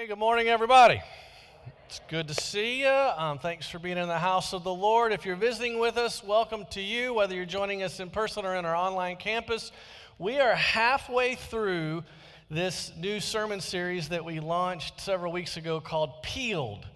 Hey, good morning, everybody. It's good to see you. Um, thanks for being in the house of the Lord. If you're visiting with us, welcome to you, whether you're joining us in person or in our online campus. We are halfway through this new sermon series that we launched several weeks ago called Peeled.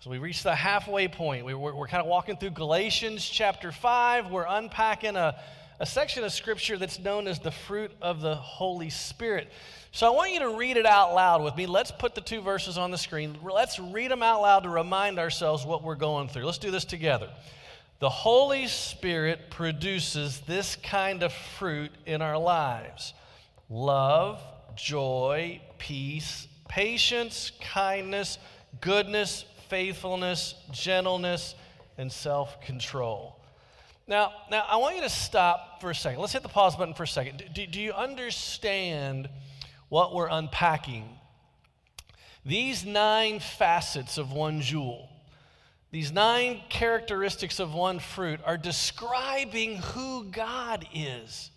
So we reached the halfway point. We, we're, we're kind of walking through Galatians chapter 5. We're unpacking a, a section of scripture that's known as the fruit of the Holy Spirit. So I want you to read it out loud with me. Let's put the two verses on the screen. Let's read them out loud to remind ourselves what we're going through. Let's do this together. The Holy Spirit produces this kind of fruit in our lives love, joy, peace, patience, kindness, goodness, faithfulness, gentleness, and self control. Now, now, I want you to stop for a second. Let's hit the pause button for a second. Do, do you understand what we're unpacking? These nine facets of one jewel, these nine characteristics of one fruit, are describing who God is.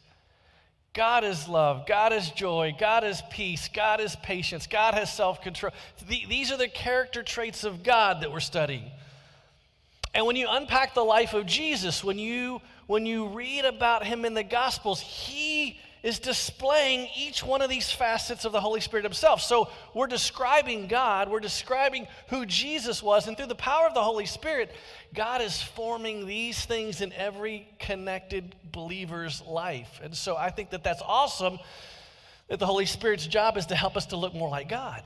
God is love. God is joy. God is peace. God is patience. God has self control. These are the character traits of God that we're studying. And when you unpack the life of Jesus, when you, when you read about him in the Gospels, he is displaying each one of these facets of the Holy Spirit Himself. So we're describing God, we're describing who Jesus was, and through the power of the Holy Spirit, God is forming these things in every connected believer's life. And so I think that that's awesome that the Holy Spirit's job is to help us to look more like God,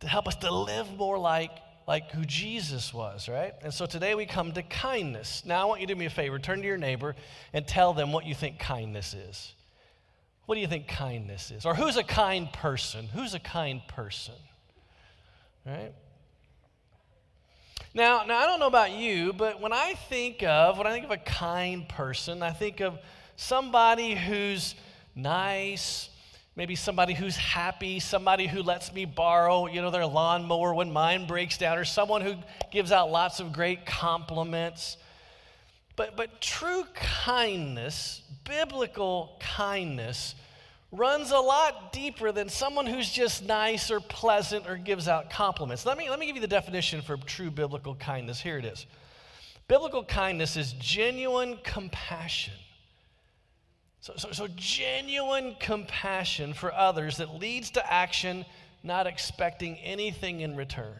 to help us to live more like like who Jesus was, right? And so today we come to kindness. Now I want you to do me a favor, turn to your neighbor and tell them what you think kindness is. What do you think kindness is? Or who's a kind person? Who's a kind person? Right? Now, now I don't know about you, but when I think of when I think of a kind person, I think of somebody who's nice, maybe somebody who's happy, somebody who lets me borrow, you know, their lawnmower when mine breaks down, or someone who gives out lots of great compliments. But, but true kindness, biblical kindness, runs a lot deeper than someone who's just nice or pleasant or gives out compliments. Let me, let me give you the definition for true biblical kindness. Here it is Biblical kindness is genuine compassion. So, so, so genuine compassion for others that leads to action, not expecting anything in return.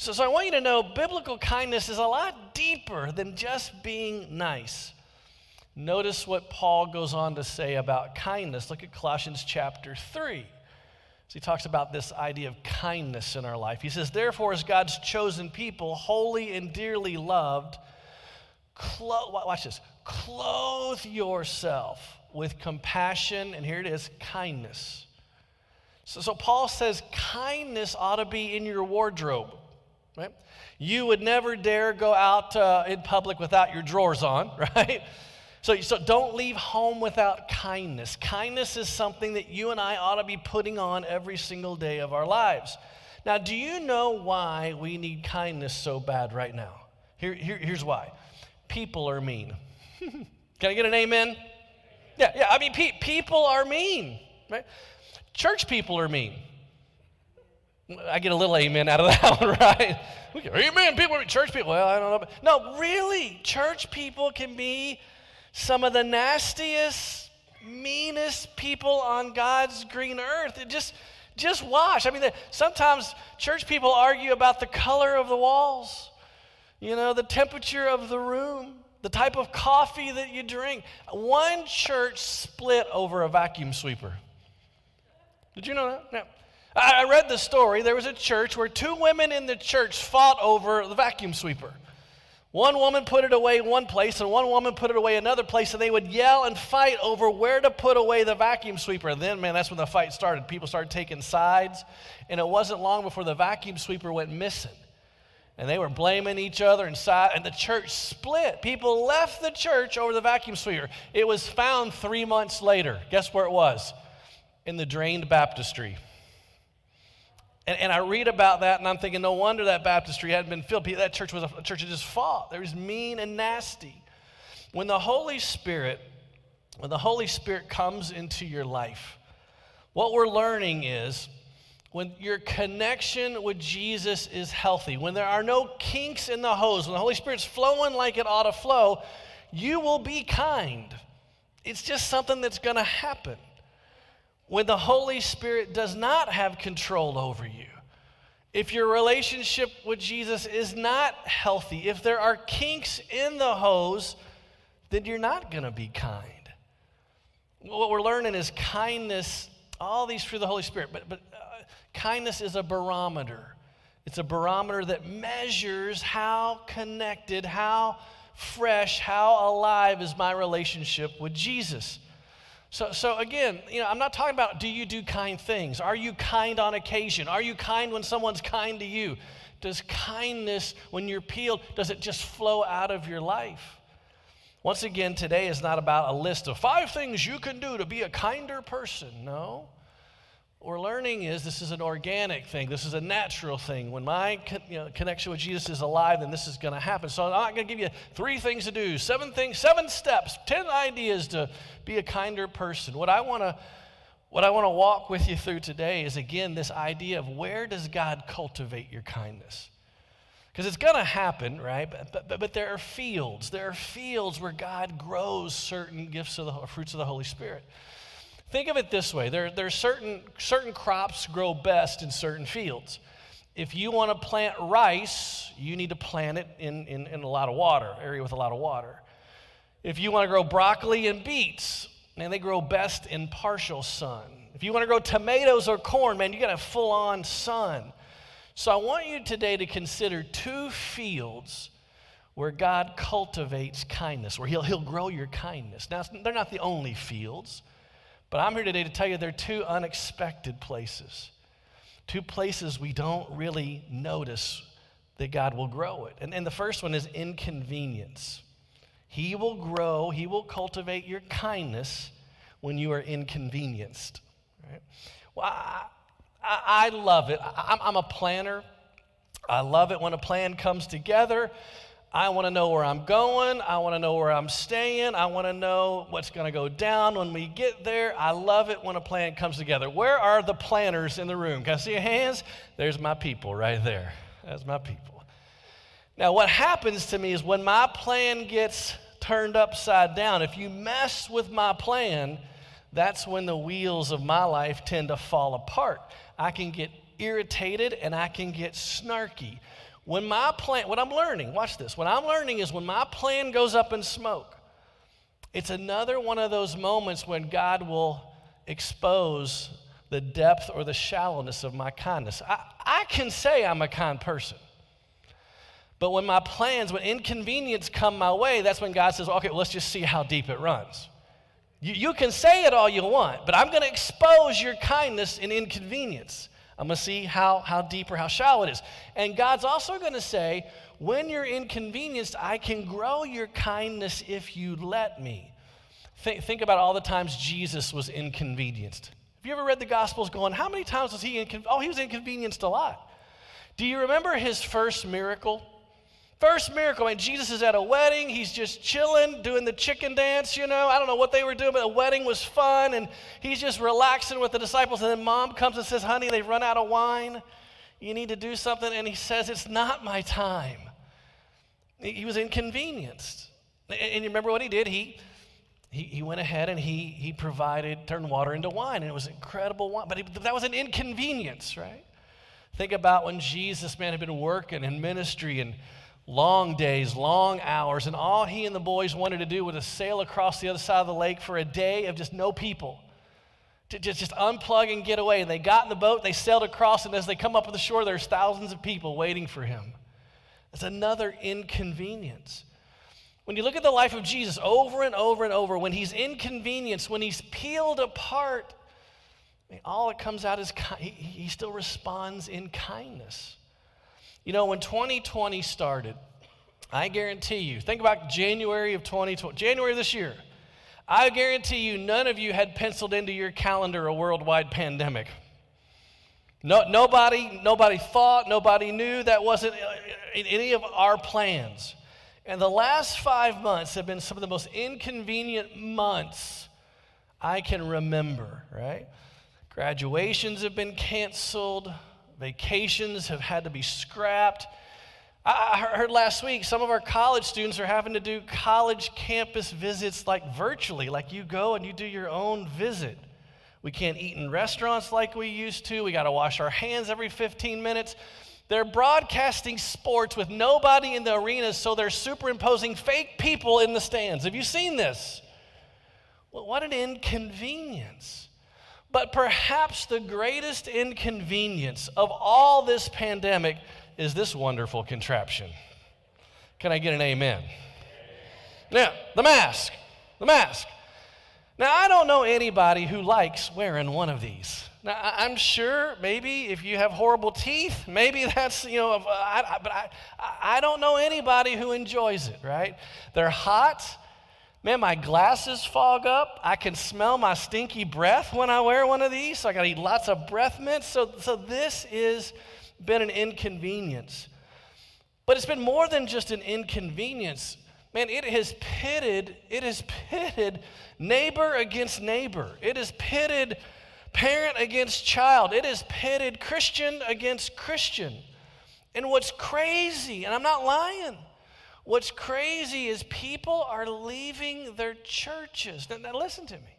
So, so I want you to know biblical kindness is a lot deeper than just being nice. Notice what Paul goes on to say about kindness. Look at Colossians chapter 3. So he talks about this idea of kindness in our life. He says, Therefore, as God's chosen people, holy and dearly loved, clo- watch this, clothe yourself with compassion, and here it is, kindness. So, so Paul says kindness ought to be in your wardrobe. Right? You would never dare go out uh, in public without your drawers on, right? So, so don't leave home without kindness. Kindness is something that you and I ought to be putting on every single day of our lives. Now, do you know why we need kindness so bad right now? Here, here, here's why people are mean. Can I get an amen? Yeah, yeah. I mean, pe- people are mean, right? Church people are mean. I get a little amen out of that one, right? amen, people, church people. Well, I don't know. No, really, church people can be some of the nastiest, meanest people on God's green earth. It just, just watch. I mean, the, sometimes church people argue about the color of the walls, you know, the temperature of the room, the type of coffee that you drink. One church split over a vacuum sweeper. Did you know that? I read the story. There was a church where two women in the church fought over the vacuum sweeper. One woman put it away one place, and one woman put it away another place, and they would yell and fight over where to put away the vacuum sweeper. And then, man, that's when the fight started. People started taking sides, and it wasn't long before the vacuum sweeper went missing. And they were blaming each other, and, and the church split. People left the church over the vacuum sweeper. It was found three months later. Guess where it was? In the drained baptistry. And, and I read about that and I'm thinking, no wonder that baptistry hadn't been filled. That church was a, church that just fought. There was mean and nasty. When the Holy Spirit, when the Holy Spirit comes into your life, what we're learning is when your connection with Jesus is healthy, when there are no kinks in the hose, when the Holy Spirit's flowing like it ought to flow, you will be kind. It's just something that's going to happen. When the Holy Spirit does not have control over you, if your relationship with Jesus is not healthy, if there are kinks in the hose, then you're not going to be kind. What we're learning is kindness, all these through the Holy Spirit, but, but uh, kindness is a barometer. It's a barometer that measures how connected, how fresh, how alive is my relationship with Jesus. So, so again, you know, I'm not talking about do you do kind things? Are you kind on occasion? Are you kind when someone's kind to you? Does kindness, when you're peeled, does it just flow out of your life? Once again, today is not about a list of five things you can do to be a kinder person. No. We're learning is this is an organic thing. This is a natural thing. When my you know, connection with Jesus is alive, then this is going to happen. So I'm not going to give you three things to do, seven things, seven steps, ten ideas to be a kinder person. What I want to what I want to walk with you through today is again this idea of where does God cultivate your kindness? Because it's going to happen, right? But, but, but, there are fields. There are fields where God grows certain gifts of the fruits of the Holy Spirit. Think of it this way there, there are certain, certain crops grow best in certain fields. If you want to plant rice, you need to plant it in, in, in a lot of water, area with a lot of water. If you want to grow broccoli and beets, man, they grow best in partial sun. If you want to grow tomatoes or corn, man, you got a full on sun. So I want you today to consider two fields where God cultivates kindness, where He'll, he'll grow your kindness. Now, they're not the only fields. But I'm here today to tell you there are two unexpected places, two places we don't really notice that God will grow it. And, and the first one is inconvenience. He will grow, He will cultivate your kindness when you are inconvenienced. Right? Well, I, I, I love it. I, I'm a planner. I love it when a plan comes together. I want to know where I'm going. I want to know where I'm staying. I want to know what's going to go down when we get there. I love it when a plan comes together. Where are the planners in the room? Can I see your hands? There's my people right there. That's my people. Now, what happens to me is when my plan gets turned upside down, if you mess with my plan, that's when the wheels of my life tend to fall apart. I can get irritated and I can get snarky. When my plan, what I'm learning, watch this, what I'm learning is when my plan goes up in smoke, it's another one of those moments when God will expose the depth or the shallowness of my kindness. I, I can say I'm a kind person. But when my plans, when inconvenience come my way, that's when God says, okay, well, let's just see how deep it runs. You, you can say it all you want, but I'm going to expose your kindness in inconvenience. I'm going to see how, how deep or how shallow it is. And God's also going to say, when you're inconvenienced, I can grow your kindness if you let me. Think, think about all the times Jesus was inconvenienced. Have you ever read the Gospels going, how many times was he inconvenienced? Oh, he was inconvenienced a lot. Do you remember his first miracle? First miracle, I mean, Jesus is at a wedding. He's just chilling, doing the chicken dance, you know. I don't know what they were doing, but the wedding was fun, and he's just relaxing with the disciples. And then mom comes and says, Honey, they've run out of wine. You need to do something. And he says, It's not my time. He was inconvenienced. And you remember what he did? He, he, he went ahead and he, he provided, turned water into wine, and it was incredible wine. But that was an inconvenience, right? Think about when Jesus, man, had been working in ministry and long days, long hours, and all he and the boys wanted to do was to sail across the other side of the lake for a day of just no people. To just, just unplug and get away. And they got in the boat, they sailed across, and as they come up to the shore, there's thousands of people waiting for him. It's another inconvenience. When you look at the life of Jesus over and over and over, when he's inconvenienced, when he's peeled apart, I mean, all that comes out is he, he still responds in kindness. You know, when 2020 started, I guarantee you, think about January of 2020, January of this year. I guarantee you, none of you had penciled into your calendar a worldwide pandemic. No, nobody, nobody thought, nobody knew that wasn't uh, in any of our plans. And the last five months have been some of the most inconvenient months I can remember, right? Graduations have been canceled, vacations have had to be scrapped. I heard last week some of our college students are having to do college campus visits like virtually, like you go and you do your own visit. We can't eat in restaurants like we used to. We got to wash our hands every 15 minutes. They're broadcasting sports with nobody in the arenas, so they're superimposing fake people in the stands. Have you seen this? Well, what an inconvenience. But perhaps the greatest inconvenience of all this pandemic is this wonderful contraption. Can I get an amen? Now, the mask. The mask. Now, I don't know anybody who likes wearing one of these. Now, I'm sure maybe if you have horrible teeth, maybe that's, you know, I, but I, I don't know anybody who enjoys it, right? They're hot. Man, my glasses fog up. I can smell my stinky breath when I wear one of these. So I got to eat lots of breath mints. So, so this has been an inconvenience. But it's been more than just an inconvenience. Man, it has pitted, it has pitted neighbor against neighbor. It has pitted parent against child. It has pitted Christian against Christian. And what's crazy, and I'm not lying, what's crazy is people are leaving their churches. Now, now listen to me.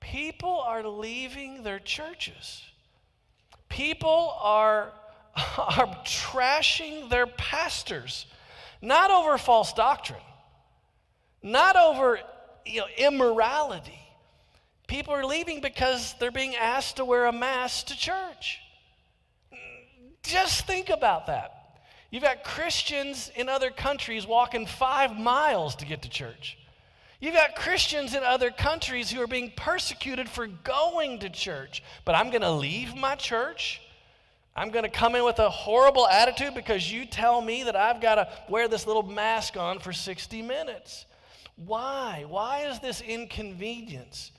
People are leaving their churches. People are, are trashing their pastors not over false doctrine, not over you know, immorality. People are leaving because they're being asked to wear a mask to church. Just think about that. You've got Christians in other countries walking five miles to get to church. You've got Christians in other countries who are being persecuted for going to church. But I'm going to leave my church I'm going to come in with a horrible attitude because you tell me that I've got to wear this little mask on for 60 minutes. Why? Why is this inconvenience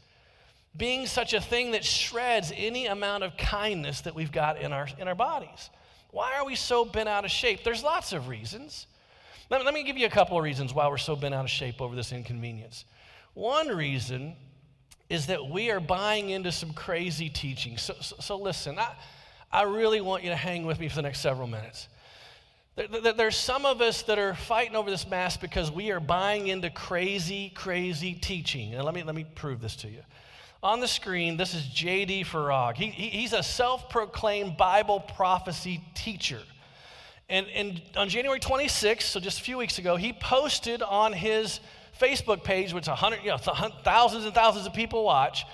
being such a thing that shreds any amount of kindness that we've got in our, in our bodies? Why are we so bent out of shape? There's lots of reasons. Let, let me give you a couple of reasons why we're so bent out of shape over this inconvenience. One reason is that we are buying into some crazy teaching. So, so, so listen, I, I really want you to hang with me for the next several minutes. There's some of us that are fighting over this mask because we are buying into crazy, crazy teaching. And let me, let me prove this to you. On the screen, this is J.D. Farag. He, he, he's a self proclaimed Bible prophecy teacher. And, and on January 26th, so just a few weeks ago, he posted on his Facebook page, which 100, you know, thousands and thousands of people watch.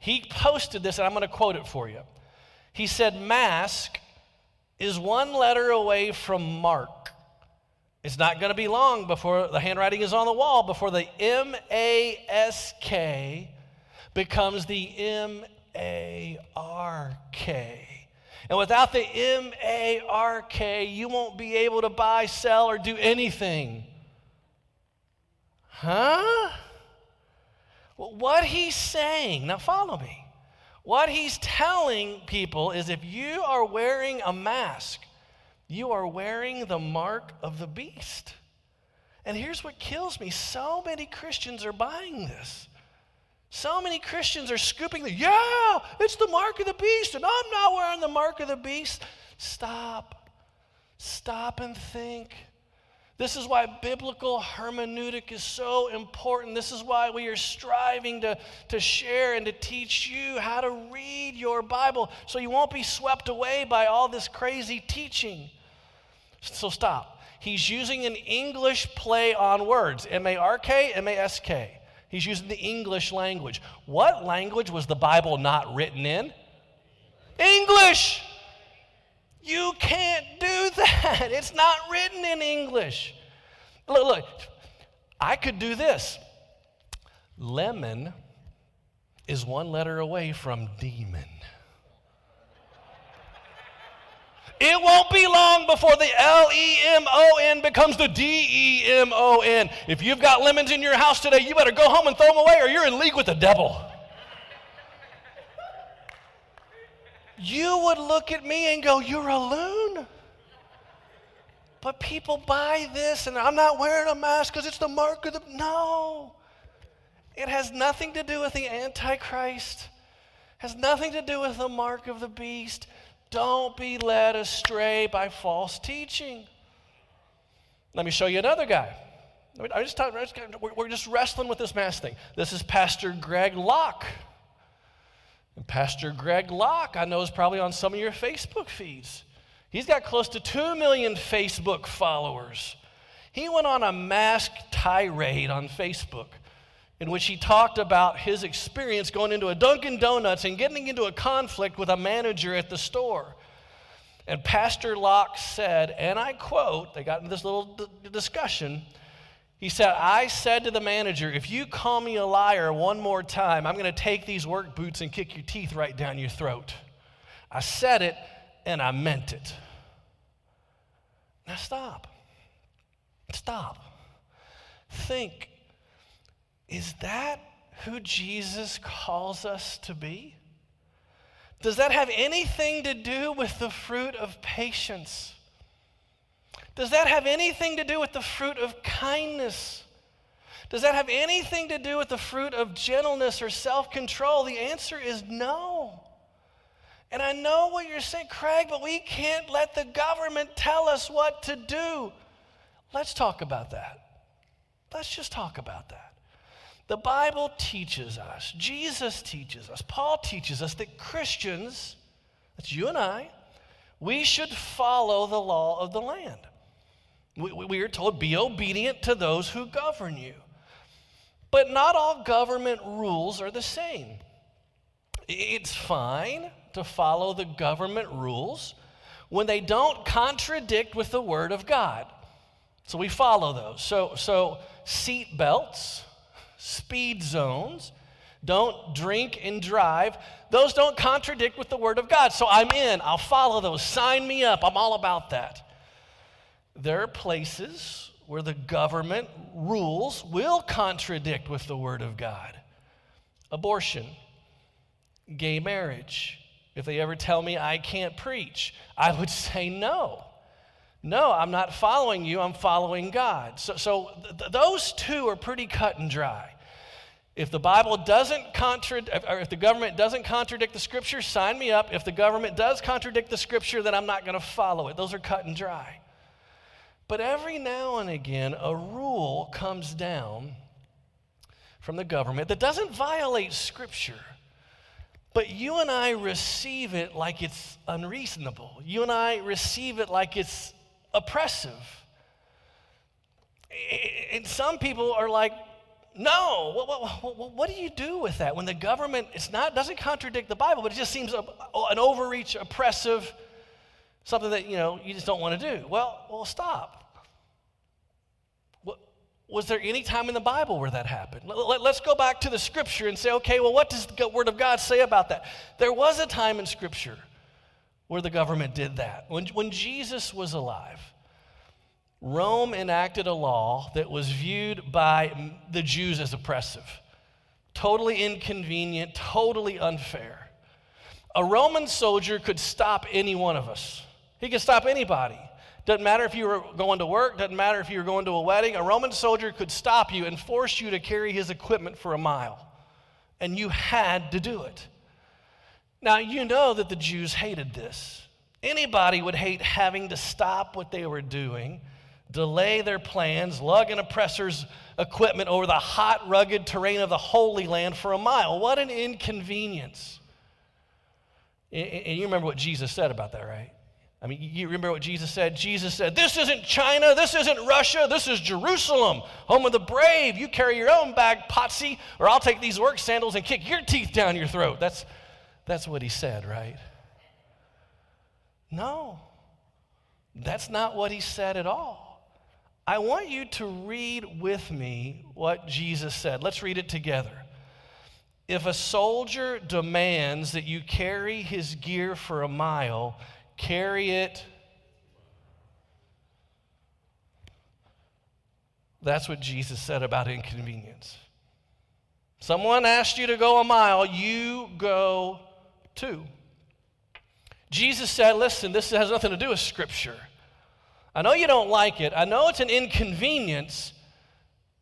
He posted this, and I'm going to quote it for you. He said, Mask is one letter away from Mark. It's not going to be long before the handwriting is on the wall, before the M A S K becomes the M A R K. And without the M A R K, you won't be able to buy, sell, or do anything. Huh? Well, what he's saying, now follow me. What he's telling people is if you are wearing a mask, you are wearing the mark of the beast. And here's what kills me so many Christians are buying this. So many Christians are scooping the, yeah, it's the mark of the beast, and I'm not wearing the mark of the beast. Stop. Stop and think. This is why biblical hermeneutic is so important. This is why we are striving to, to share and to teach you how to read your Bible so you won't be swept away by all this crazy teaching. So stop. He's using an English play on words M A R K, M A S K. He's using the English language. What language was the Bible not written in? English. You can't do that. It's not written in English. Look, look, I could do this. Lemon is one letter away from demon. It won't be long before the L E M O N becomes the D E M O N. If you've got lemons in your house today, you better go home and throw them away or you're in league with the devil. you would look at me and go, You're a loon. But people buy this, and I'm not wearing a mask because it's the mark of the. No. It has nothing to do with the Antichrist, Has nothing to do with the mark of the beast. Don't be led astray by false teaching. Let me show you another guy. I just talk, we're just wrestling with this mass thing. This is Pastor Greg Locke. And Pastor Greg Locke, I know, is probably on some of your Facebook feeds. He's got close to 2 million Facebook followers. He went on a masked tirade on Facebook in which he talked about his experience going into a Dunkin' Donuts and getting into a conflict with a manager at the store. And Pastor Locke said, and I quote, they got into this little discussion. He said, I said to the manager, if you call me a liar one more time, I'm going to take these work boots and kick your teeth right down your throat. I said it and I meant it. Now stop. Stop. Think is that who Jesus calls us to be? Does that have anything to do with the fruit of patience? Does that have anything to do with the fruit of kindness? Does that have anything to do with the fruit of gentleness or self control? The answer is no. And I know what you're saying, Craig, but we can't let the government tell us what to do. Let's talk about that. Let's just talk about that. The Bible teaches us, Jesus teaches us, Paul teaches us that Christians, that's you and I, we should follow the law of the land. We, we are told, be obedient to those who govern you. But not all government rules are the same. It's fine to follow the government rules when they don't contradict with the Word of God. So we follow those. So, so seat belts, speed zones, don't drink and drive. Those don't contradict with the Word of God. So I'm in. I'll follow those. Sign me up. I'm all about that. There are places where the government rules will contradict with the Word of God. Abortion, gay marriage. If they ever tell me I can't preach, I would say no. No, I'm not following you, I'm following God. So, so th- those two are pretty cut and dry. If the Bible doesn't contradict, or if the government doesn't contradict the scripture, sign me up. If the government does contradict the scripture, then I'm not going to follow it. Those are cut and dry. But every now and again, a rule comes down from the government that doesn't violate scripture. But you and I receive it like it's unreasonable. You and I receive it like it's oppressive. And some people are like, no, what, what, what, do you do with that when the government, it's not, doesn't contradict the Bible, but it just seems an overreach, oppressive, something that, you know, you just don't want to do. Well, well, stop. Was there any time in the Bible where that happened? Let, us go back to the scripture and say, okay, well, what does the Word of God say about that? There was a time in scripture where the government did that. When, when Jesus was alive, Rome enacted a law that was viewed by the Jews as oppressive, totally inconvenient, totally unfair. A Roman soldier could stop any one of us, he could stop anybody. Doesn't matter if you were going to work, doesn't matter if you were going to a wedding. A Roman soldier could stop you and force you to carry his equipment for a mile. And you had to do it. Now, you know that the Jews hated this. Anybody would hate having to stop what they were doing, delay their plans, lug an oppressor's equipment over the hot, rugged terrain of the Holy Land for a mile. What an inconvenience. And you remember what Jesus said about that, right? I mean, you remember what Jesus said? Jesus said, This isn't China, this isn't Russia, this is Jerusalem, home of the brave. You carry your own bag, potsy, or I'll take these work sandals and kick your teeth down your throat. That's, that's what he said, right? No, that's not what he said at all. I want you to read with me what Jesus said. Let's read it together. If a soldier demands that you carry his gear for a mile, carry it. That's what Jesus said about inconvenience. Someone asked you to go a mile, you go two. Jesus said, Listen, this has nothing to do with Scripture. I know you don't like it, I know it's an inconvenience,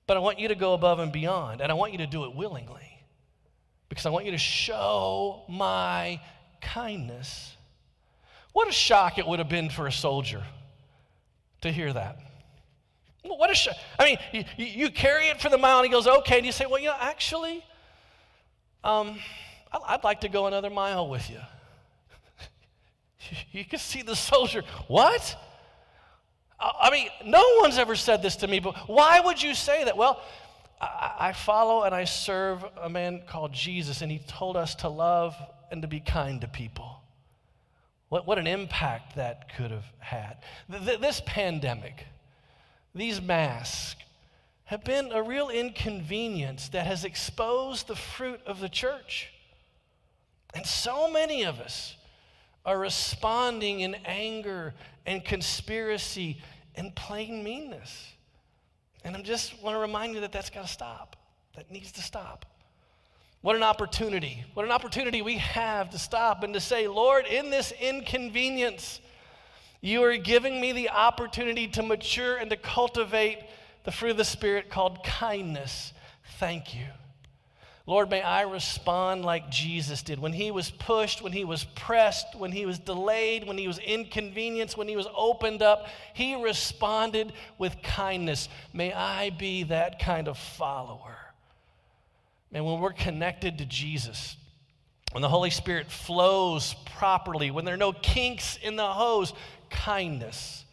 but I want you to go above and beyond, and I want you to do it willingly. because I want you to show my kindness. What a shock it would have been for a soldier to hear that. What a shock. I mean, you, you carry it for the mile, and he goes, okay. And you say, well, you know, actually, um, I'd like to go another mile with you. you can see the soldier, what? I mean, no one's ever said this to me, but why would you say that? Well, I follow and I serve a man called Jesus, and he told us to love and to be kind to people. What, what an impact that could have had. This pandemic, these masks, have been a real inconvenience that has exposed the fruit of the church. And so many of us are responding in anger and conspiracy and plain meanness. And I just want to remind you that that's got to stop. That needs to stop. What an opportunity. What an opportunity we have to stop and to say, Lord, in this inconvenience, you are giving me the opportunity to mature and to cultivate the fruit of the Spirit called kindness. Thank you. Lord, may I respond like Jesus did when he was pushed, when he was pressed, when he was delayed, when he was inconvenienced, when he was opened up. He responded with kindness. May I be that kind of follower. And when we're connected to Jesus, when the Holy Spirit flows properly, when there are no kinks in the hose, kindness,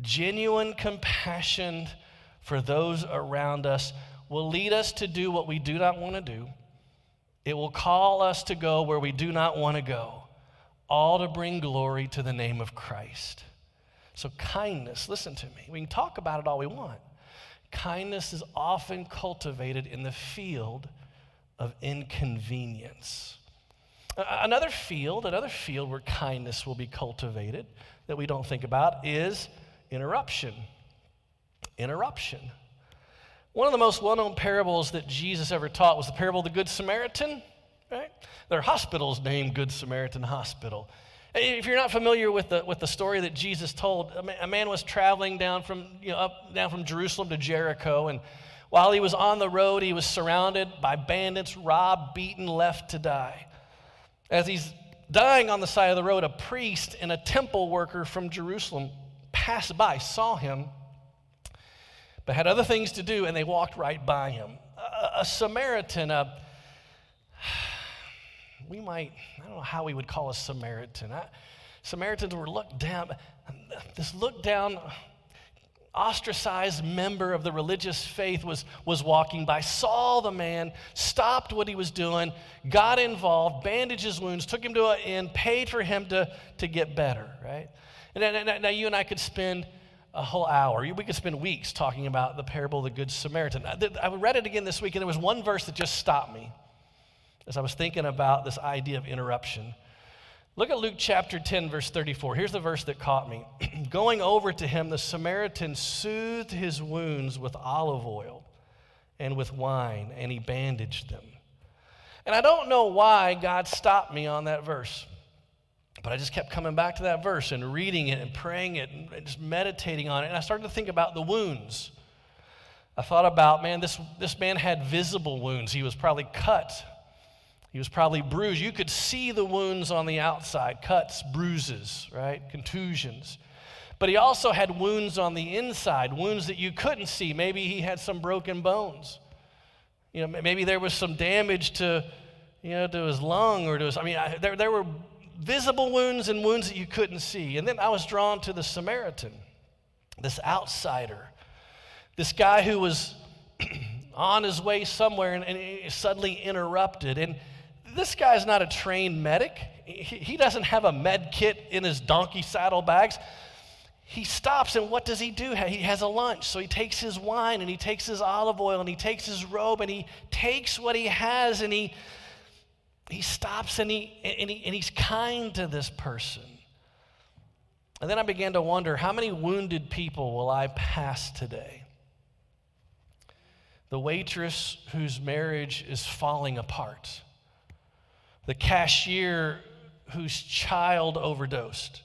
genuine compassion for those around us will lead us to do what we do not want to do. It will call us to go where we do not want to go, all to bring glory to the name of Christ. So, kindness, listen to me. We can talk about it all we want. Kindness is often cultivated in the field of inconvenience. Another field, another field where kindness will be cultivated that we don't think about is interruption. Interruption. One of the most well known parables that Jesus ever taught was the parable of the Good Samaritan. Right? There are hospitals named Good Samaritan Hospital. If you're not familiar with the, with the story that Jesus told, a man was traveling down from, you know, up, down from Jerusalem to Jericho, and while he was on the road, he was surrounded by bandits, robbed, beaten, left to die. As he's dying on the side of the road, a priest and a temple worker from Jerusalem passed by, saw him, had other things to do, and they walked right by him. A, a Samaritan, a, we might, I don't know how we would call a Samaritan. I, Samaritans were looked down, this looked down, ostracized member of the religious faith was, was walking by, saw the man, stopped what he was doing, got involved, bandaged his wounds, took him to an inn, paid for him to, to get better, right? And now you and I could spend a whole hour. We could spend weeks talking about the parable of the Good Samaritan. I read it again this week, and there was one verse that just stopped me as I was thinking about this idea of interruption. Look at Luke chapter 10, verse 34. Here's the verse that caught me. Going over to him, the Samaritan soothed his wounds with olive oil and with wine, and he bandaged them. And I don't know why God stopped me on that verse. But I just kept coming back to that verse and reading it and praying it and just meditating on it. And I started to think about the wounds. I thought about, man, this, this man had visible wounds. He was probably cut, he was probably bruised. You could see the wounds on the outside cuts, bruises, right? Contusions. But he also had wounds on the inside, wounds that you couldn't see. Maybe he had some broken bones. You know, maybe there was some damage to, you know, to his lung or to his, I mean, I, there, there were visible wounds and wounds that you couldn't see. And then I was drawn to the Samaritan, this outsider, this guy who was on his way somewhere and, and suddenly interrupted. And this guy's not a trained medic. He, he doesn't have a med kit in his donkey saddlebags. He stops and what does he do? He has a lunch. So he takes his wine and he takes his olive oil and he takes his robe and he takes what he has and he he stops and, he, and, he, and he's kind to this person. And then I began to wonder how many wounded people will I pass today? The waitress whose marriage is falling apart, the cashier whose child overdosed,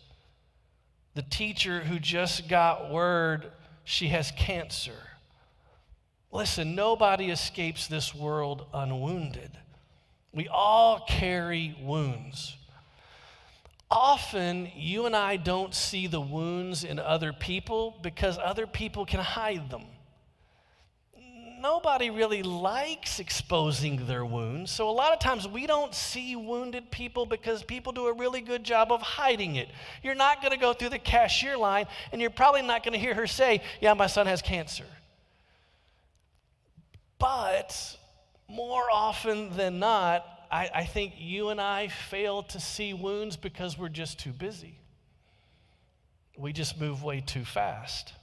the teacher who just got word she has cancer. Listen, nobody escapes this world unwounded. We all carry wounds. Often, you and I don't see the wounds in other people because other people can hide them. Nobody really likes exposing their wounds. So, a lot of times, we don't see wounded people because people do a really good job of hiding it. You're not going to go through the cashier line and you're probably not going to hear her say, Yeah, my son has cancer. But more often than not, I, I think you and I fail to see wounds because we're just too busy. We just move way too fast.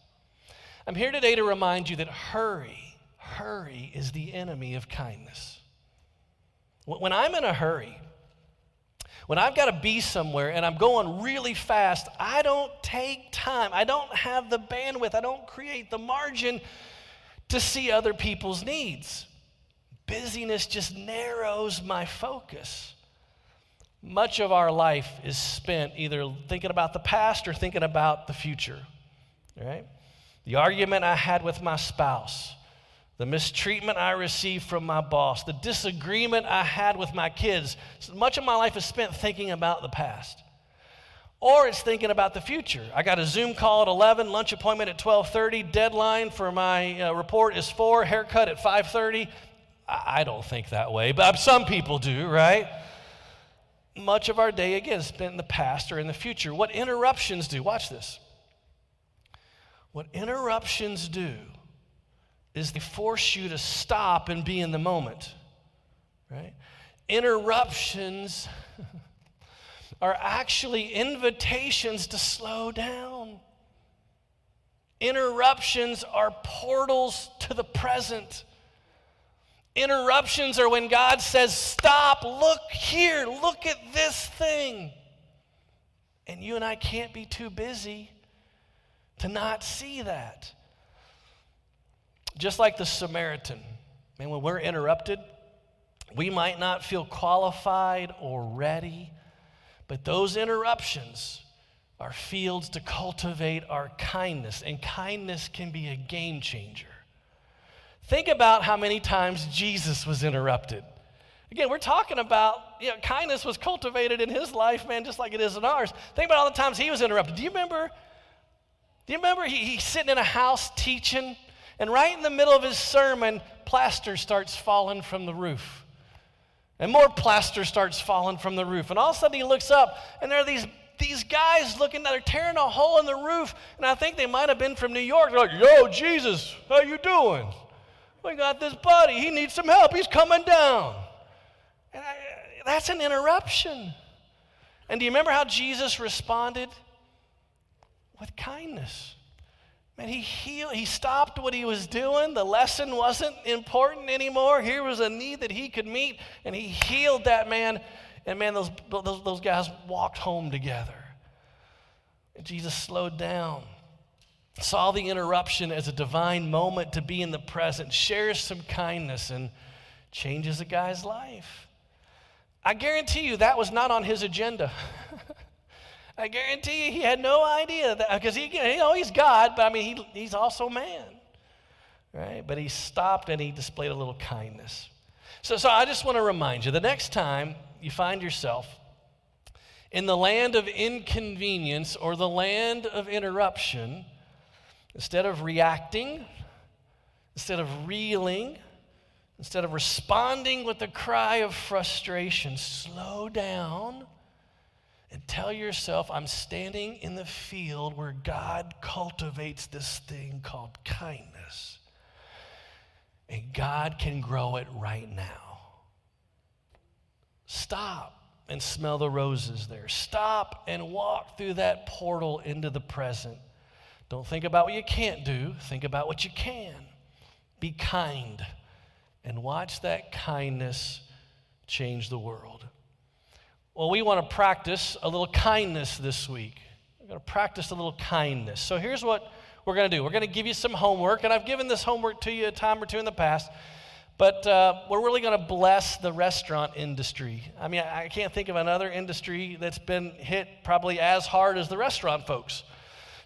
I'm here today to remind you that hurry, hurry is the enemy of kindness. When I'm in a hurry, when I've got to be somewhere and I'm going really fast, I don't take time. I don't have the bandwidth. I don't create the margin to see other people's needs busyness just narrows my focus. Much of our life is spent either thinking about the past or thinking about the future. Right? The argument I had with my spouse, the mistreatment I received from my boss, the disagreement I had with my kids. Much of my life is spent thinking about the past. Or it's thinking about the future. I got a Zoom call at 11, lunch appointment at 12:30, deadline for my uh, report is 4, haircut at 5:30. I don't think that way, but some people do, right? Much of our day, again, is spent in the past or in the future. What interruptions do, watch this. What interruptions do is they force you to stop and be in the moment, right? Interruptions are actually invitations to slow down. Interruptions are portals to the present. Interruptions are when God says, Stop, look here, look at this thing. And you and I can't be too busy to not see that. Just like the Samaritan. And when we're interrupted, we might not feel qualified or ready, but those interruptions are fields to cultivate our kindness, and kindness can be a game changer. Think about how many times Jesus was interrupted. Again, we're talking about, you know, kindness was cultivated in his life, man, just like it is in ours. Think about all the times he was interrupted. Do you remember? Do you remember he, he's sitting in a house teaching, and right in the middle of his sermon, plaster starts falling from the roof. And more plaster starts falling from the roof. And all of a sudden he looks up, and there are these, these guys looking, they're tearing a hole in the roof. And I think they might have been from New York. They're like, yo, Jesus, how you doing? We got this buddy. He needs some help. He's coming down. And I, that's an interruption. And do you remember how Jesus responded? With kindness. Man, he healed, he stopped what he was doing. The lesson wasn't important anymore. Here was a need that he could meet, and he healed that man. And man, those, those, those guys walked home together. And Jesus slowed down saw the interruption as a divine moment to be in the present, shares some kindness, and changes a guy's life. I guarantee you that was not on his agenda. I guarantee you he had no idea that because he, you know, he's God, but I mean, he, he's also man, right? But he stopped and he displayed a little kindness. So, so I just want to remind you the next time you find yourself in the land of inconvenience or the land of interruption, Instead of reacting, instead of reeling, instead of responding with a cry of frustration, slow down and tell yourself, I'm standing in the field where God cultivates this thing called kindness. And God can grow it right now. Stop and smell the roses there. Stop and walk through that portal into the present. Don't think about what you can't do, think about what you can. Be kind and watch that kindness change the world. Well, we want to practice a little kindness this week. We're going to practice a little kindness. So here's what we're going to do we're going to give you some homework, and I've given this homework to you a time or two in the past. But uh, we're really going to bless the restaurant industry. I mean, I can't think of another industry that's been hit probably as hard as the restaurant folks.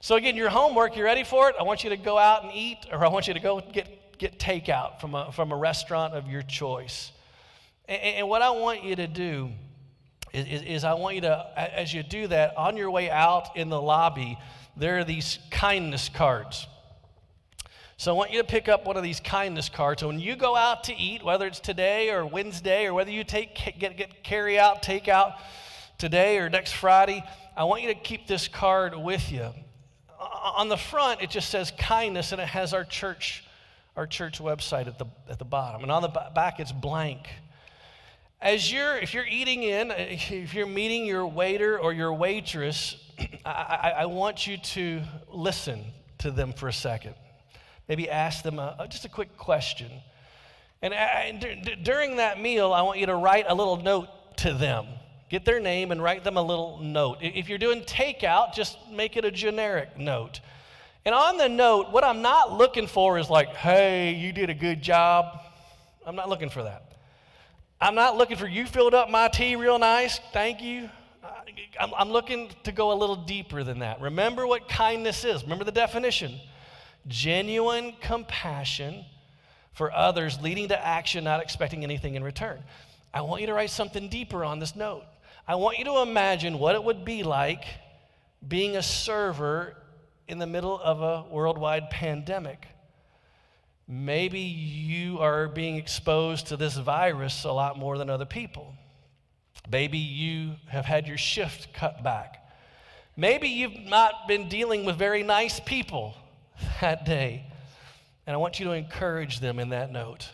So, again, your homework, you ready for it? I want you to go out and eat, or I want you to go get, get takeout from a, from a restaurant of your choice. And, and what I want you to do is, is, is I want you to, as you do that, on your way out in the lobby, there are these kindness cards. So I want you to pick up one of these kindness cards. So when you go out to eat, whether it's today or Wednesday, or whether you take get, get carry out, take out today or next Friday, I want you to keep this card with you. On the front, it just says kindness, and it has our church, our church website at the at the bottom. And on the back, it's blank. As you're, if you're eating in, eh, if you're meeting your waiter or your waitress, I, I, want you to listen to them for a second. Maybe ask them a, just a quick question. And eh, eh, I, d- during that meal, I want you to write a little note to them. Get their name and write them a little note. If you're doing takeout, just make it a generic note. And on the note, what I'm not looking for is like, hey, you did a good job. I'm not looking for that. I'm not looking for you filled up my tea real nice. Thank you. I'm, I'm looking to go a little deeper than that. Remember what kindness is. Remember the definition genuine compassion for others, leading to action, not expecting anything in return. I want you to write something deeper on this note. I want you to imagine what it would be like being a server in the middle of a worldwide pandemic. Maybe you are being exposed to this virus a lot more than other people. Maybe you have had your shift cut back. Maybe you've not been dealing with very nice people that day. And I want you to encourage them in that note.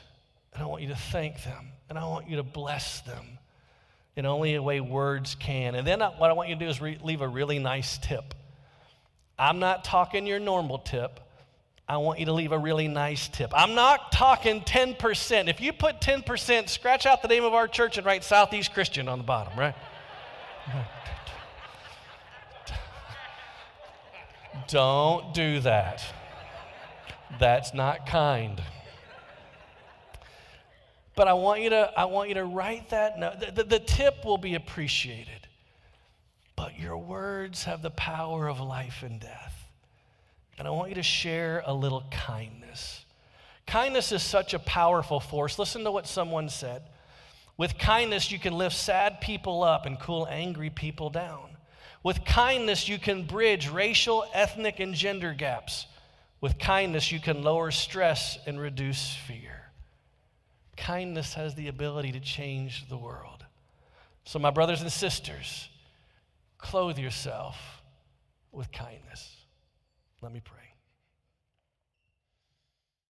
And I want you to thank them. And I want you to bless them in only a way words can. And then what I want you to do is re- leave a really nice tip. I'm not talking your normal tip. I want you to leave a really nice tip. I'm not talking 10%. If you put 10%, scratch out the name of our church and write Southeast Christian on the bottom, right? Don't do that. That's not kind. But I want you to, I want you to write that note. The, the, the tip will be appreciated. But your words have the power of life and death. And I want you to share a little kindness. Kindness is such a powerful force. Listen to what someone said. With kindness, you can lift sad people up and cool angry people down. With kindness, you can bridge racial, ethnic, and gender gaps. With kindness, you can lower stress and reduce fear. Kindness has the ability to change the world. So, my brothers and sisters, clothe yourself with kindness. Let me pray.